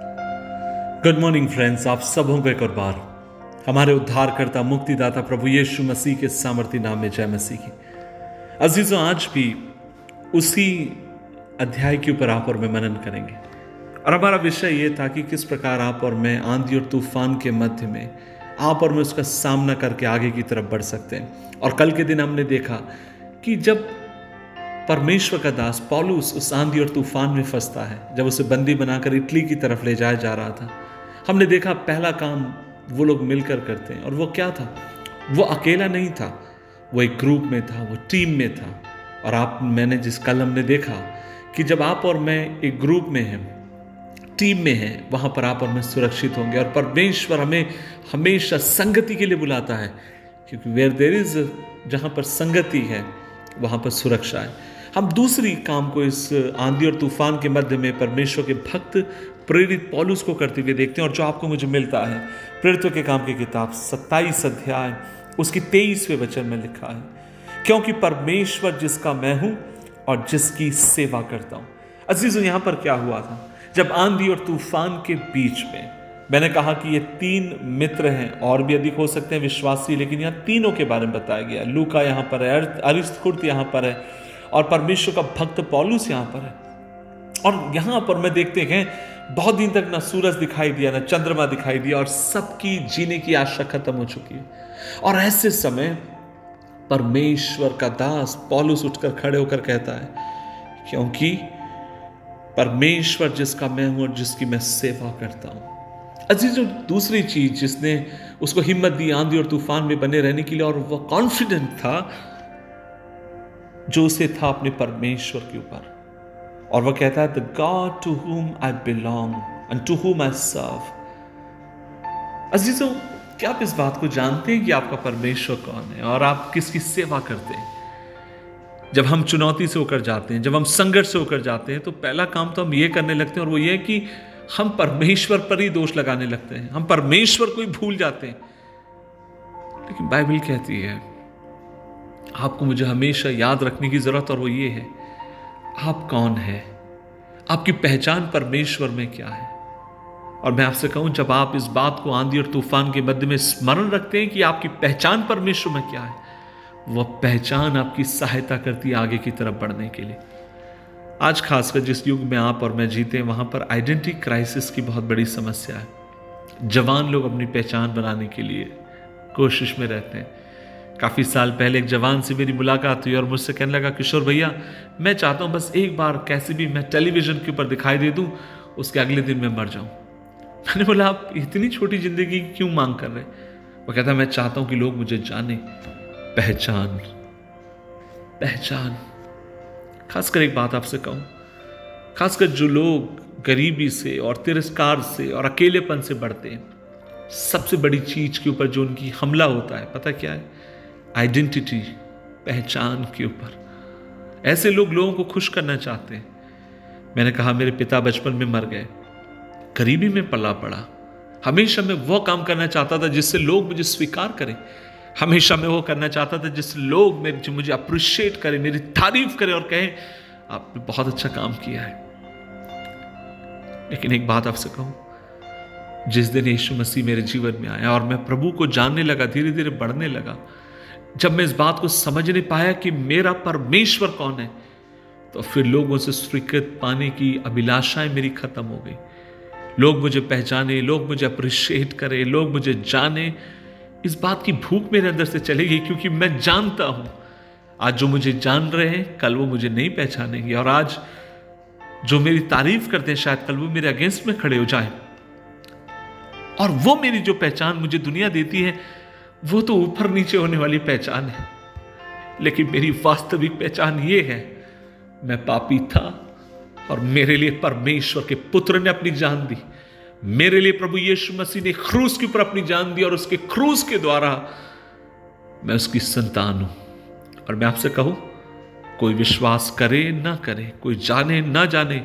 Good morning friends आप सबों को एक और बार। हमारे उद्धारकर्ता, मुक्तिदाता प्रभु यीशु मसीह के सामर्थ्य नाम में जय मसीह की। अजीजों, आज भी उसी अध्याय के ऊपर आप और मैं मनन करेंगे। और हमारा विषय ये था कि किस प्रकार आप और मैं आंधी और तूफ़ान के मध्य में आप और मैं उसका सामना करके आगे की तरफ़ बढ़ सकते हैं। और कल के दिन हमने देखा कि जब परमेश्वर का दास पॉलूस उस आंधी और तूफ़ान में फंसता है, जब उसे बंदी बनाकर इटली की तरफ़ ले जाया जा रहा था। हमने देखा पहला काम वो लोग मिलकर करते हैं, और वो क्या था? वो अकेला नहीं था, वो एक ग्रुप में था, वो टीम में था। और आप, मैंने जिस कल हमने देखा कि जब आप और मैं एक ग्रुप में हैं, टीम में हैं, वहाँ पर आप और मैं सुरक्षित होंगे, और परमेश्वर हमें हमेशा संगति के लिए बुलाता है, क्योंकि वेयर देर इज़ जहाँ पर संगति है, वहाँ पर सुरक्षा है। हम दूसरी काम को इस आंधी और तूफ़ान के मध्य में परमेश्वर के भक्त प्रेरित पॉलुस को करते हुए देखते हैं और जो आपको मुझे मिलता है, प्रेरितों के काम की किताब सत्ताईस अध्याय, उसकी तेईसवें वचन में लिखा है, क्योंकि परमेश्वर जिसका मैं हूँ और जिसकी सेवा करता हूँ। अजीजों, यहाँ पर क्या हुआ था? जब आंधी और तूफ़ान के बीच में, मैंने कहा कि ये तीन मित्र हैं, और भी अधिक हो सकते हैं विश्वासी, लेकिन यहाँ तीनों के बारे में बताया गया लूका यहाँ पर है अरिस्तुर्त यहाँ पर है और परमेश्वर का भक्त पॉलुस यहाँ पर है। और यहाँ पर मैं देखते हैं, बहुत दिन तक ना सूरज दिखाई दिया, ना चंद्रमा दिखाई दिया, और सबकी जीने की आशा खत्म हो चुकी है। और ऐसे समय परमेश्वर का दास पॉलुस उठकर खड़े होकर कहता है, क्योंकि परमेश्वर जिसका मैं हूँ और जिसकी मैं सेवा करता हूँ। अज़ीज़ जो दूसरी चीज़ जिसने उसको हिम्मत दी आंधी और तूफ़ान में बने रहने के लिए, और वह कॉन्फिडेंट था जो उसे था अपने परमेश्वर के ऊपर। और वह कहता है the God to whom I belong and to whom I serve अजीजों, क्या आप इस बात को जानते हैं कि आपका परमेश्वर कौन है और आप किसकी सेवा करते हैं? जब हम चुनौती से होकर जाते हैं, जब हम संघर्ष से होकर जाते हैं तो पहला काम तो हम ये करने लगते हैं और वो ये कि हम परमेश्वर पर ही दोष लगाने लगते हैं। हम परमेश्वर को ही भूल जाते हैं। लेकिन बाइबल कहती है आपको मुझे हमेशा याद रखने की ज़रूरत और वो ये है, आप कौन है? आपकी पहचान परमेश्वर में क्या है? और मैं आपसे कहूँ, जब आप इस बात को आंधी और तूफ़ान के मध्य में स्मरण रखते हैं कि आपकी पहचान परमेश्वर में क्या है वह पहचान आपकी सहायता करती है आगे की तरफ़ बढ़ने के लिए। आज खासकर जिस युग में आप और मैं जीते हैं, वहाँ पर आइडेंटिटी क्राइसिस की बहुत बड़ी समस्या है। जवान लोग अपनी पहचान बनाने के लिए कोशिश में रहते हैं। काफ़ी साल पहले एक जवान से मेरी मुलाकात हुई और मुझसे कहने लगा, किशोर भैया, मैं चाहता हूँ बस एक बार कैसे भी मैं टेलीविज़न के ऊपर दिखाई दे दूँ, उसके अगले दिन मैं मर जाऊँ। मैंने बोला, आप इतनी छोटी ज़िंदगी क्यों मांग कर रहे वो कहता, मैं चाहता हूँ कि लोग मुझे जाने, पहचान पहचान। खासकर एक बात आपसे कहूँ, खासकर जो लोग गरीबी से और तिरस्कार से और अकेलेपन से बढ़ते हैं, सबसे बड़ी चीज़ के ऊपर जो उनकी हमला होता है, पता क्या है? आइडेंटिटी पहचान के ऊपर। ऐसे लोग लोगों को खुश करना चाहते हैं। मैंने कहा, मेरे पिता बचपन में मर गए गरीबी में पला पड़ा। हमेशा मैं वो काम करना चाहता था जिससे लोग मुझे स्वीकार करें। हमेशा मैं वो करना चाहता था जिससे लोग मेरे मुझे अप्रिशिएट करें, मेरी तारीफ़ करें और कहें, आपने बहुत अच्छा काम किया है। लेकिन एक बात आपसे कहूँ, जिस दिन यीशु मसीह मेरे जीवन में आया और मैं प्रभु को जानने लगा धीरे धीरे बढ़ने लगा जब मैं इस बात को समझ नहीं पाया कि मेरा परमेश्वर कौन है तो फिर लोगों से स्वीकृत पाने की अभिलाषाएँ मेरी खत्म हो गई। लोग मुझे पहचाने, लोग मुझे अप्रिशिएट करें, लोग मुझे जाने। इस बात की भूख मेरे अंदर से चली गई क्योंकि मैं जानता हूँ। आज जो मुझे जान रहे हैं, कल वो मुझे नहीं पहचानेंगे। और आज जो मेरी तारीफ़ करते हैं, शायद कल वो मेरे अगेंस्ट में खड़े हो जाए। और वो मेरी जो पहचान मुझे दुनिया देती है वो तो ऊपर नीचे होने वाली पहचान है। लेकिन मेरी वास्तविक पहचान ये है, मैं पापी था और मेरे लिए परमेश्वर के पुत्र ने अपनी जान दी। मेरे लिए प्रभु यीशु मसीह ने क्रूस के ऊपर अपनी जान दी और उसके क्रूस के द्वारा मैं उसकी संतान हूँ। और मैं आपसे कहूँ, कोई विश्वास करे ना करे, कोई जाने ना जाने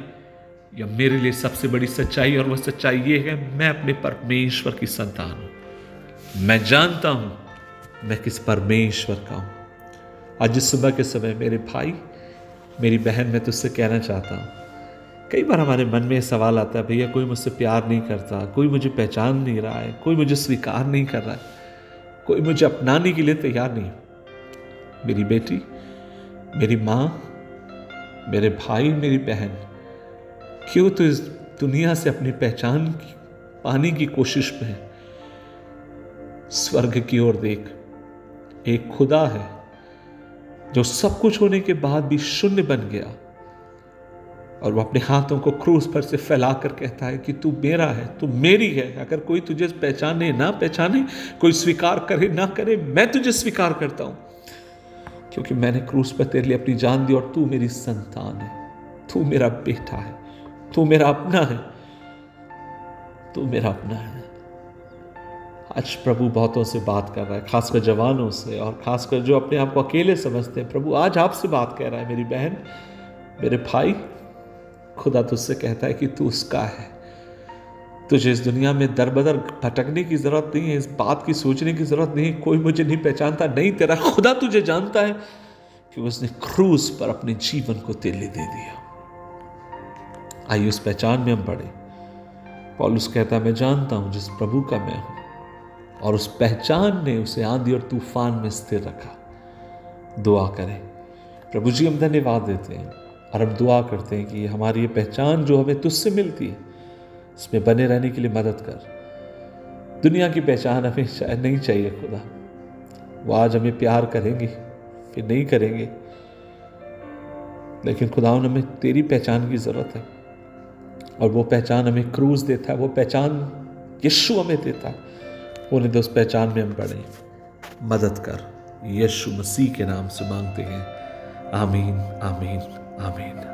या मेरे लिए सबसे बड़ी सच्चाई और वह सच्चाई ये है, मैं अपने परमेश्वर की संतान हूँ। मैं जानता हूँ मैं किस परमेश्वर का हूँ। आज इस सुबह के समय मेरे भाई, मेरी बहन, मैं तुझसे कहना चाहता हूँ। कई बार हमारे मन में सवाल आता है, भैया, कोई मुझसे प्यार नहीं करता, कोई मुझे पहचान नहीं रहा है, कोई मुझे स्वीकार नहीं कर रहा है, कोई मुझे अपनाने के लिए तैयार नहीं मेरी बेटी, मेरी माँ, मेरे भाई, मेरी बहन, क्यों तो इस दुनिया से अपनी पहचान पाने की कोशिश में है? स्वर्ग की ओर देख। एक खुदा है, जो सब कुछ होने के बाद भी शून्य बन गया। और वो अपने हाथों को क्रूस पर से फैला कर कहता है कि तू मेरा है, तू मेरी है। अगर कोई तुझे पहचाने ना पहचाने, कोई स्वीकार करे ना करे, मैं तुझे स्वीकार करता हूँ। क्योंकि मैंने क्रूस पर तेरे लिए अपनी जान दी और तू मेरी संतान है। तू मेरा बेटा है, तू मेरा अपना है, तू मेरा अपना है। आज प्रभु बहुतों से बात कर रहा है, खासकर जवानों से और खासकर जो अपने आप को अकेले समझते हैं। प्रभु आज आपसे बात कर रहा है, मेरी बहन, मेरे भाई। खुदा तुझसे कहता है कि तू उसका है। तुझे इस दुनिया में दर बदर भटकने की ज़रूरत नहीं है, इस बात की सोचने की ज़रूरत नहीं कोई मुझे नहीं पहचानता, नहीं तेरा, खुदा तुझे जानता है कि उसने क्रूज पर अपने जीवन को तेले दे दिया। आइए उस पहचान में हम बढ़े। पॉलुस कहता है, मैं जानता हूँ जिस प्रभु का मैं हूँ। और उस पहचान ने उसे आंधी और तूफ़ान में स्थिर रखा। दुआ करें। प्रभु जी, हम धन्यवाद देते हैं और हम दुआ करते हैं कि हमारी ये पहचान जो हमें तुझसे मिलती है, इसमें बने रहने के लिए मदद कर। दुनिया की पहचान हमें नहीं चाहिए खुदा। वो आज हमें प्यार करेंगे, फिर नहीं करेंगे। लेकिन खुदा, हमें तेरी पहचान की ज़रूरत है और वो पहचान हमें क्रूज देता है, वो पहचान यीशु हमें देता है। उन्हें तो उस पहचान में हम पढ़े मदद कर। यीशु मसीह के नाम से मांगते हैं। आमीन आमीन आमीन।